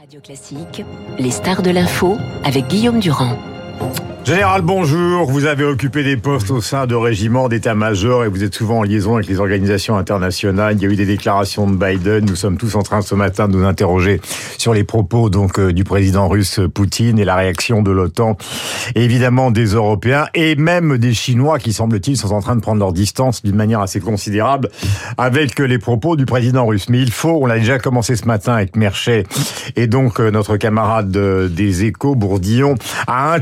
Radio Classique, les stars de l'info avec Guillaume Durand. Général, bonjour. Vous avez occupé des postes au sein de régiments d'état-major et vous êtes souvent en liaison avec les organisations internationales. Il y a eu des déclarations de Biden. Nous sommes tous en train ce matin de nous interroger sur les propos donc euh, du président russe Poutine et la réaction de l'OTAN, évidemment des Européens et même des Chinois qui semble-t-il sont en train de prendre leur distance d'une manière assez considérable avec les propos du président russe. Mais il faut, on l'a déjà commencé ce matin avec Merchet et donc euh, notre camarade des Échos, Bourdillon, à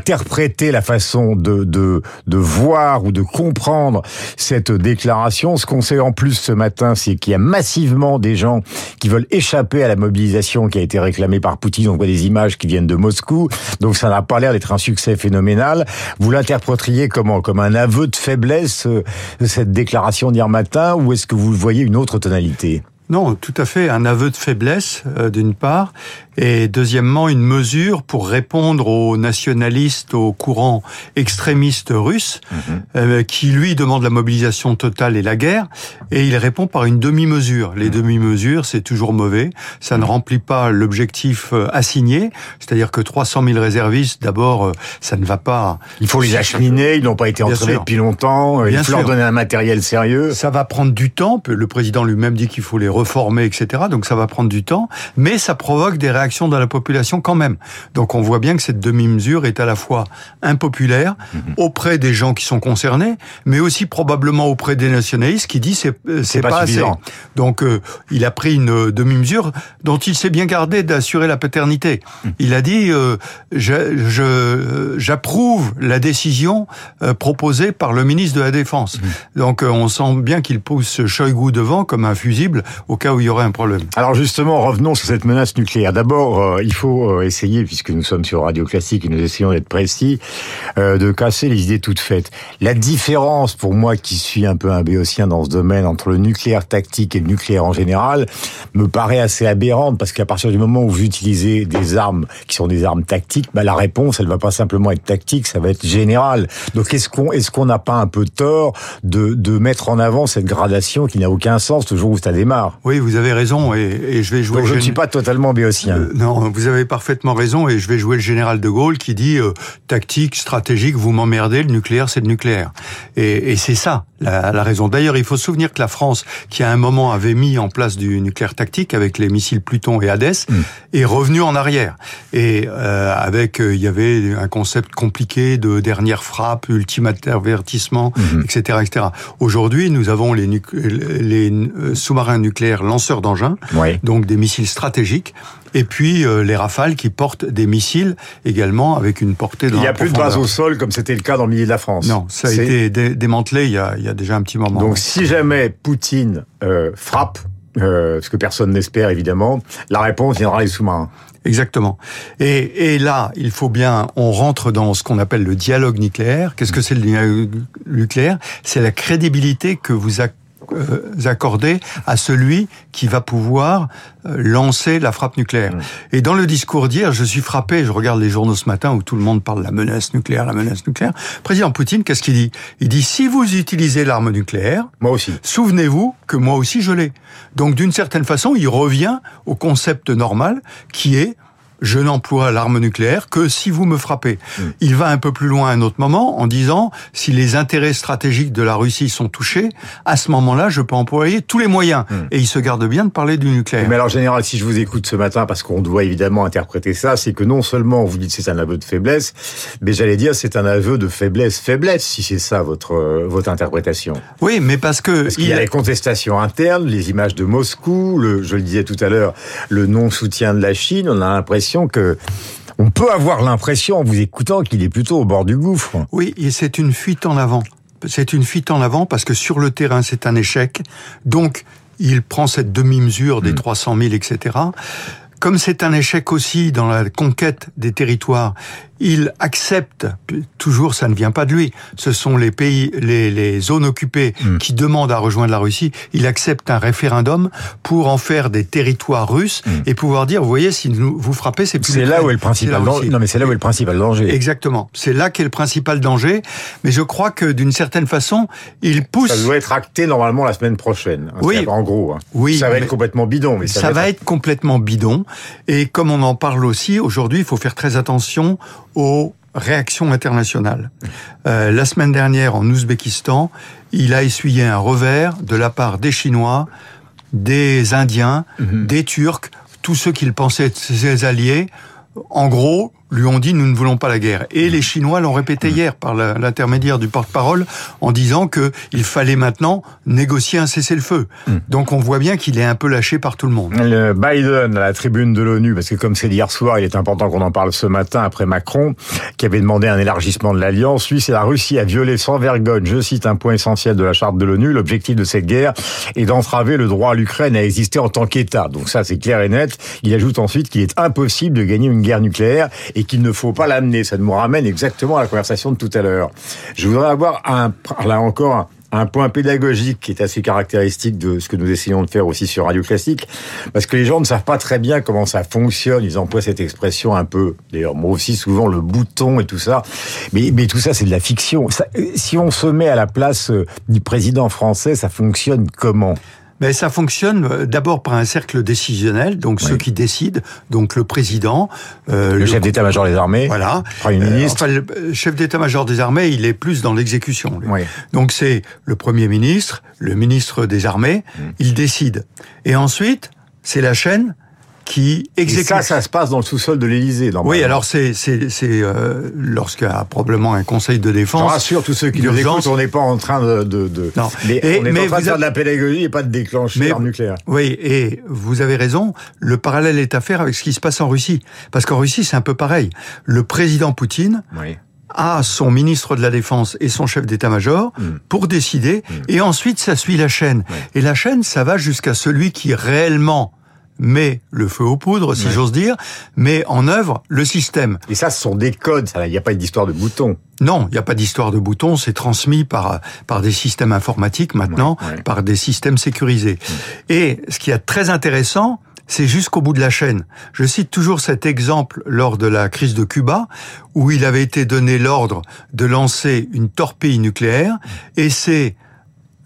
la façon de, de, de voir ou de comprendre cette déclaration. Ce qu'on sait en plus ce matin, c'est qu'il y a massivement des gens qui veulent échapper à la mobilisation qui a été réclamée par Poutine. On voit des images qui viennent de Moscou. Donc ça n'a pas l'air d'être un succès phénoménal. Vous l'interpréteriez comment? Comme un aveu de faiblesse, euh, cette déclaration d'hier matin, ou est-ce que vous voyez une autre tonalité? Non, tout à fait, un aveu de faiblesse, euh, d'une part, et deuxièmement, une mesure pour répondre aux nationalistes, aux courants extrémistes russes, mhm. euh, qui lui demandent la mobilisation totale et la guerre, et il répond par une demi-mesure. Les mhm. demi-mesures, c'est toujours mauvais, ça ne remplit pas l'objectif euh, assigné, c'est-à-dire que 300 000 réservistes, d'abord, ça ne va pas... Il faut les acheminer, ils n'ont pas été entraînés depuis longtemps, il faut leur donner un matériel sérieux. Ça va prendre du temps, le président lui-même dit qu'il faut les reformer, etc. Donc ça va prendre du temps, mais ça provoque des réactions dans la population quand même. Donc on voit bien que cette demi-mesure est à la fois impopulaire mhm. auprès des gens qui sont concernés, mais aussi probablement auprès des nationalistes qui disent c'est euh, c'est pas, assez. Donc euh, il a pris une demi-mesure dont il s'est bien gardé d'assurer la paternité. Mhm. Il a dit euh, j'approuve la décision proposée par le ministre de la Défense. Mhm. Donc on sent bien qu'il pousse Shoigu devant comme un fusible au cas où il y aurait un problème. Alors justement, revenons sur cette menace nucléaire. D'abord, euh, il faut euh, essayer, puisque nous sommes sur Radio Classique et nous essayons d'être précis, euh, de casser les idées toutes faites. La différence, pour moi qui suis un peu un béotien dans ce domaine, entre le nucléaire tactique et le nucléaire en général, me paraît assez aberrante, parce qu'à partir du moment où vous utilisez des armes qui sont des armes tactiques, bah, la réponse, elle va pas simplement être tactique, ça va être général. Donc est-ce qu'on est-ce qu'on n'a pas un peu tort de, de mettre en avant cette gradation qui n'a aucun sens le jour où ça démarre? Oui, vous avez raison, et, et je vais jouer. je ne suis pas totalement béotien. Euh, non, vous avez parfaitement raison, et je vais jouer le général de Gaulle qui dit euh, tactique, stratégique, vous m'emmerdez, le nucléaire, c'est le nucléaire. Et, et c'est ça la, la raison. D'ailleurs, il faut se souvenir que la France, qui à un moment avait mis en place du nucléaire tactique avec les missiles Pluton et Hadès, mm. est revenue en arrière. Et euh, avec, euh, il y avait un concept compliqué de dernière frappe, ultime avertissement, etc., mm-hmm. etc. Aujourd'hui, nous avons les, les sous-marins nucléaires lanceurs d'engins, donc des missiles stratégiques, et puis euh, les Rafales qui portent des missiles également avec une portée. il n'y a plus de base au sol comme c'était le cas dans le milieu de la France. Non, ça a été démantelé il y a, il y a déjà un petit moment. Donc si jamais Poutine euh, frappe, euh, ce que personne n'espère évidemment, la réponse viendra les sous-marins. Exactement. Et, et, là, il faut bien, on rentre dans ce qu'on appelle le dialogue nucléaire. Qu'est-ce que c'est le dialogue nucléaire? C'est la crédibilité que vous euh, accorder à celui qui va pouvoir euh, lancer la frappe nucléaire. Mmh. Et dans le discours d'hier, je suis frappé, je regarde les journaux ce matin où tout le monde parle de la menace nucléaire, la menace nucléaire. Président Poutine, qu'est-ce qu'il dit? Il dit si vous utilisez l'arme nucléaire, moi aussi. Souvenez-vous que moi aussi je l'ai. Donc d'une certaine façon, il revient au concept normal qui est je n'emploie l'arme nucléaire que si vous me frappez. Hmm. Il va un peu plus loin à un autre moment en disant si les intérêts stratégiques de la Russie sont touchés, à ce moment-là, je peux employer tous les moyens. Hmm. Et il se garde bien de parler du nucléaire. Mais alors, général, si je vous écoute ce matin, parce qu'on doit évidemment interpréter ça, c'est que non seulement vous dites c'est un aveu de faiblesse, mais j'allais dire c'est un aveu de faiblesse, faiblesse, si c'est ça votre votre interprétation. Oui, mais parce que parce qu'il y a les contestations internes, les images de Moscou, le, je le disais tout à l'heure, le non soutien de la Chine. On a l'impression que on peut avoir l'impression, en vous écoutant, qu'il est plutôt au bord du gouffre. Oui, et c'est une fuite en avant. C'est une fuite en avant parce que sur le terrain, c'est un échec. Donc, il prend cette demi-mesure des 300 hmm. 000, etc. Comme c'est un échec aussi dans la conquête des territoires, il accepte, toujours ça ne vient pas de lui, ce sont les pays, les, les zones occupées mm. qui demandent à rejoindre la Russie, il accepte un référendum pour en faire des territoires russes mm. et pouvoir dire, vous voyez, si vous frappez, c'est plus C'est là où est le principal danger. Non, mais c'est là où est le principal danger. Exactement. C'est là qu'est le principal danger. Mais je crois que d'une certaine façon, il pousse. Ça doit être acté normalement la semaine prochaine. Hein, oui. En gros. Hein. Oui. Ça va être complètement bidon. Mais ça, ça va être... être complètement bidon. Et comme on en parle aussi, aujourd'hui, il faut faire très attention aux réactions internationales. Euh, la semaine dernière, en Ouzbékistan, il a essuyé un revers de la part des Chinois, des Indiens, mhm. des Turcs, tous ceux qu'il pensait être ses alliés. En gros, lui ont dit nous ne voulons pas la guerre. Et les Chinois l'ont répété hier par l'intermédiaire du porte-parole en disant que il fallait maintenant négocier un cessez-le-feu. Hmm. Donc on voit bien qu'il est un peu lâché par tout le monde. Le Biden à la tribune de l'ONU, parce que comme c'est hier soir, il est important qu'on en parle ce matin après Macron, qui avait demandé un élargissement de l'alliance. Lui, c'est la Russie a violé sans vergogne, je cite un point essentiel de la charte de l'ONU, l'objectif de cette guerre est d'entraver le droit à l'Ukraine à exister en tant qu'État. Donc ça, c'est clair et net. Il ajoute ensuite qu'il est impossible de gagner une guerre nucléaire et qu'il ne faut pas l'amener. Ça nous ramène exactement à la conversation de tout à l'heure. Je voudrais avoir un, là encore, un point pédagogique qui est assez caractéristique de ce que nous essayons de faire aussi sur Radio Classique, parce que les gens ne savent pas très bien comment ça fonctionne. Ils emploient cette expression un peu, d'ailleurs moi aussi souvent le bouton et tout ça, mais, tout ça c'est de la fiction. si on se met à la place euh, du président français, ça fonctionne comment? Mais ça fonctionne euh, d'abord par un cercle décisionnel, donc ceux qui décident, donc le président, euh, le, chef d'état-major des armées, voilà, premier euh, ministre. enfin, le chef d'état-major des armées, il est plus dans l'exécution. Donc c'est le premier ministre, le ministre des armées, mm. il décide. Et ensuite, c'est la chaîne qui exécute. ça, ça se passe dans le sous-sol de l'Élysée. Oui, alors c'est c'est c'est euh, lorsqu'il y a probablement un conseil de défense. Je rassure tous ceux qui nous écoutent, on n'est pas en train de, de, de non. Mais, on est en train de faire de la pédagogie et pas de déclencher nucléaire. Oui, et vous avez raison. Le parallèle est à faire avec ce qui se passe en Russie, parce qu'en Russie c'est un peu pareil. Le président Poutine. Oui à son ministre de la Défense et son chef d'état-major mm. pour décider, mm. et ensuite ça suit la chaîne. Et la chaîne, ça va jusqu'à celui qui réellement met le feu aux poudres, si j'ose dire, met en œuvre le système. Et ça, ce sont des codes, il n'y a pas d'histoire de boutons. Non, il n'y a pas d'histoire de boutons, c'est transmis par, par des systèmes informatiques maintenant, par des systèmes sécurisés. Mm. Et ce qui est très intéressant, c'est jusqu'au bout de la chaîne. Je cite toujours cet exemple lors de la crise de Cuba, où il avait été donné l'ordre de lancer une torpille nucléaire, et c'est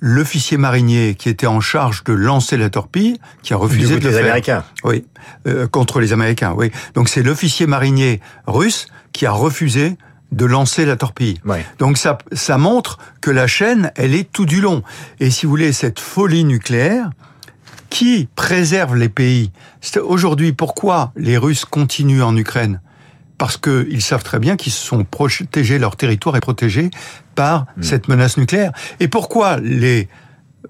l'officier marinier qui était en charge de lancer la torpille, qui a refusé de le les Américains. Oui, euh, contre les Américains. Oui. Donc c'est l'officier marinier russe qui a refusé de lancer la torpille. Donc ça, ça montre que la chaîne, elle est tout du long. Et si vous voulez, cette folie nucléaire, qui préserve les pays Aujourd'hui, pourquoi les Russes continuent en Ukraine? Parce qu'ils savent très bien qu'ils sont protégés, leur territoire est protégé par hmm. cette menace nucléaire. Et pourquoi les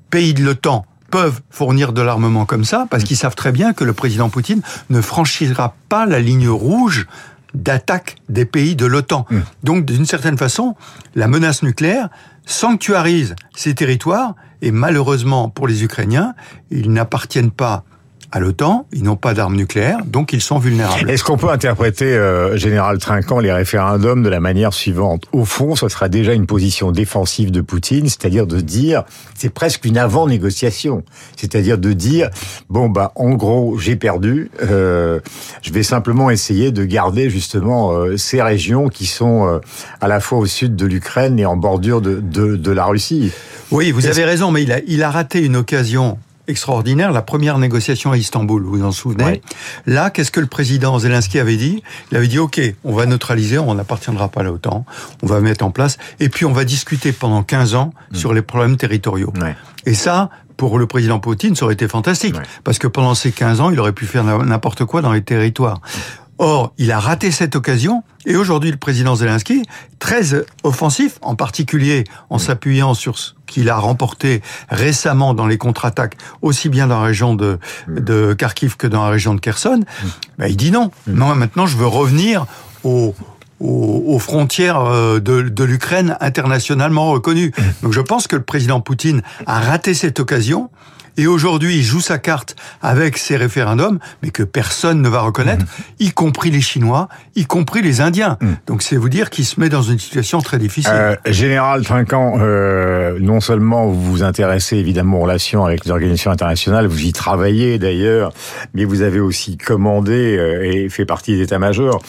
pays de l'OTAN peuvent fournir de l'armement comme ça? Parce hmm. qu'ils savent très bien que le président Poutine ne franchira pas la ligne rouge d'attaque des pays de l'OTAN. Hmm. Donc, d'une certaine façon, la menace nucléaire sanctuarise ces territoires et malheureusement pour les Ukrainiens, ils n'appartiennent pas à l'OTAN, ils n'ont pas d'armes nucléaires, donc ils sont vulnérables. Est-ce qu'on peut interpréter, euh, Général Trinquant, les référendums de la manière suivante? Au fond, ce sera déjà une position défensive de Poutine, c'est-à-dire de dire, c'est presque une avant-négociation, c'est-à-dire de dire, bon bah en gros, j'ai perdu, euh, je vais simplement essayer de garder justement euh, ces régions qui sont euh, à la fois au sud de l'Ukraine et en bordure de, de, de la Russie. Oui, vous avez raison, mais il a, il a raté une occasion extraordinaire, la première négociation à Istanbul, vous vous en souvenez Là, qu'est-ce que le président Zelensky avait dit? Il avait dit, OK, on va neutraliser, on n'appartiendra pas à l'OTAN, on va mettre en place, et puis on va discuter pendant 15 ans mm. sur les problèmes territoriaux. Et ça, pour le président Poutine, ça aurait été fantastique, parce que pendant ces 15 ans, il aurait pu faire n'importe quoi dans les territoires. Or, il a raté cette occasion et aujourd'hui le président Zelensky, très offensif, en particulier en s'appuyant sur ce qu'il a remporté récemment dans les contre-attaques, aussi bien dans la région de, de Kharkiv que dans la région de Kherson, bah, il dit non. Non, maintenant je veux revenir aux, aux, frontières euh, de, de l'Ukraine internationalement reconnues. Donc je pense que le président Poutine a raté cette occasion Et aujourd'hui, il joue sa carte avec ces référendums, mais que personne ne va reconnaître, y compris les Chinois, y compris les Indiens. Donc c'est vous dire qu'il se met dans une situation très difficile. Euh, Général Trinquant, euh, non seulement vous vous intéressez évidemment aux relations avec les organisations internationales, vous y travaillez d'ailleurs, mais vous avez aussi commandé euh, et fait partie des états-majors.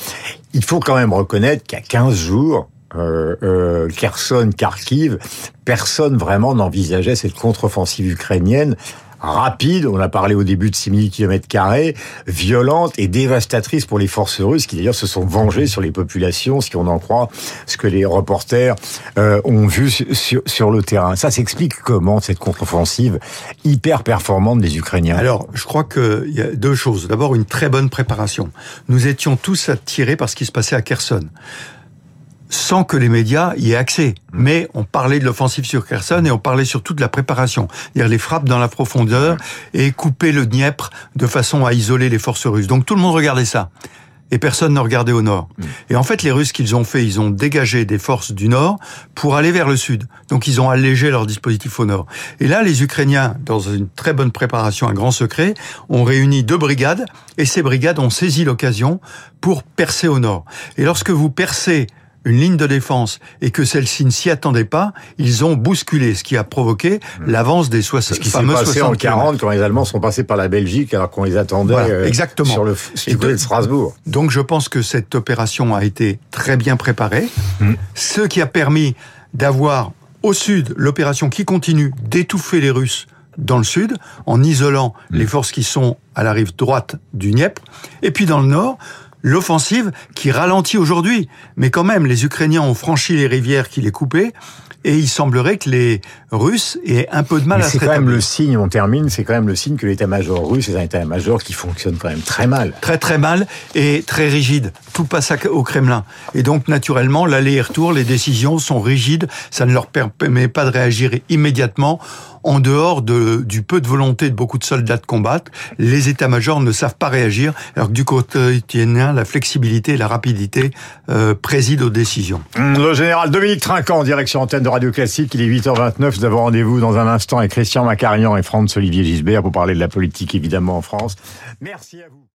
Il faut quand même reconnaître qu'à 15 jours, euh, euh, Kherson, Kharkiv, personne vraiment n'envisageait cette contre-offensive ukrainienne rapide, on a parlé au début de 6000 km carrés, violente et dévastatrice pour les forces russes qui d'ailleurs se sont vengées sur les populations, ce qu'on en croit, ce que les reporters euh, ont vu sur, sur, le terrain. Ça s'explique comment cette contre-offensive hyper performante des Ukrainiens? Alors, je crois qu'il y a deux choses. D'abord, une très bonne préparation. Nous étions tous attirés par ce qui se passait à Kherson sans que les médias y aient accès. Mais on parlait de l'offensive sur Kherson et on parlait surtout de la préparation, c'est-à-dire les frappes dans la profondeur et couper le Dniepr de façon à isoler les forces russes. Donc tout le monde regardait ça. Et personne ne regardait au nord. Et en fait, les Russes qu'ils ont fait, ils ont dégagé des forces du nord pour aller vers le sud. Donc ils ont allégé leur dispositif au nord. Et là, les Ukrainiens, dans une très bonne préparation, un grand secret, ont réuni deux brigades. Et ces brigades ont saisi l'occasion pour percer au nord. Et lorsque vous percez une ligne de défense et que celle-ci ne s'y attendait pas, ils ont bousculé, ce qui a provoqué hmm. l'avance des 60 Ce qui s'est passé en 40 quand les Allemands sont passés par la Belgique alors qu'on les attendait euh, exactement. sur le sud de Strasbourg. Donc je pense que cette opération a été très bien préparée, mmh. ce qui a permis d'avoir au sud l'opération qui continue d'étouffer les Russes dans le sud, en isolant mmh. les forces qui sont à la rive droite du Dniepr, et puis dans le nord, l'offensive qui ralentit aujourd'hui. Mais quand même, les Ukrainiens ont franchi les rivières qui les coupaient. Et il semblerait que les Russes aient un peu de mal Mais à se C'est quand même le signe, on termine, c'est quand même le signe que l'état-major russe est un état-major qui fonctionne quand même très mal. Très très mal et très rigide. Tout passe au Kremlin. Et donc naturellement, l'aller et retour, les décisions sont rigides. Ça ne leur permet pas de réagir immédiatement en dehors de, du peu de volonté de beaucoup de soldats de combattre, les états-majors ne savent pas réagir, alors que du côté ukrainien, la flexibilité et la rapidité euh, président aux décisions. Le général Dominique Trinquant, direction antenne de Radio Classique, il est 8h29, nous avons rendez-vous dans un instant avec Christian Macarian et Franz-Olivier Gisbert pour parler de la politique évidemment en France. Merci à vous.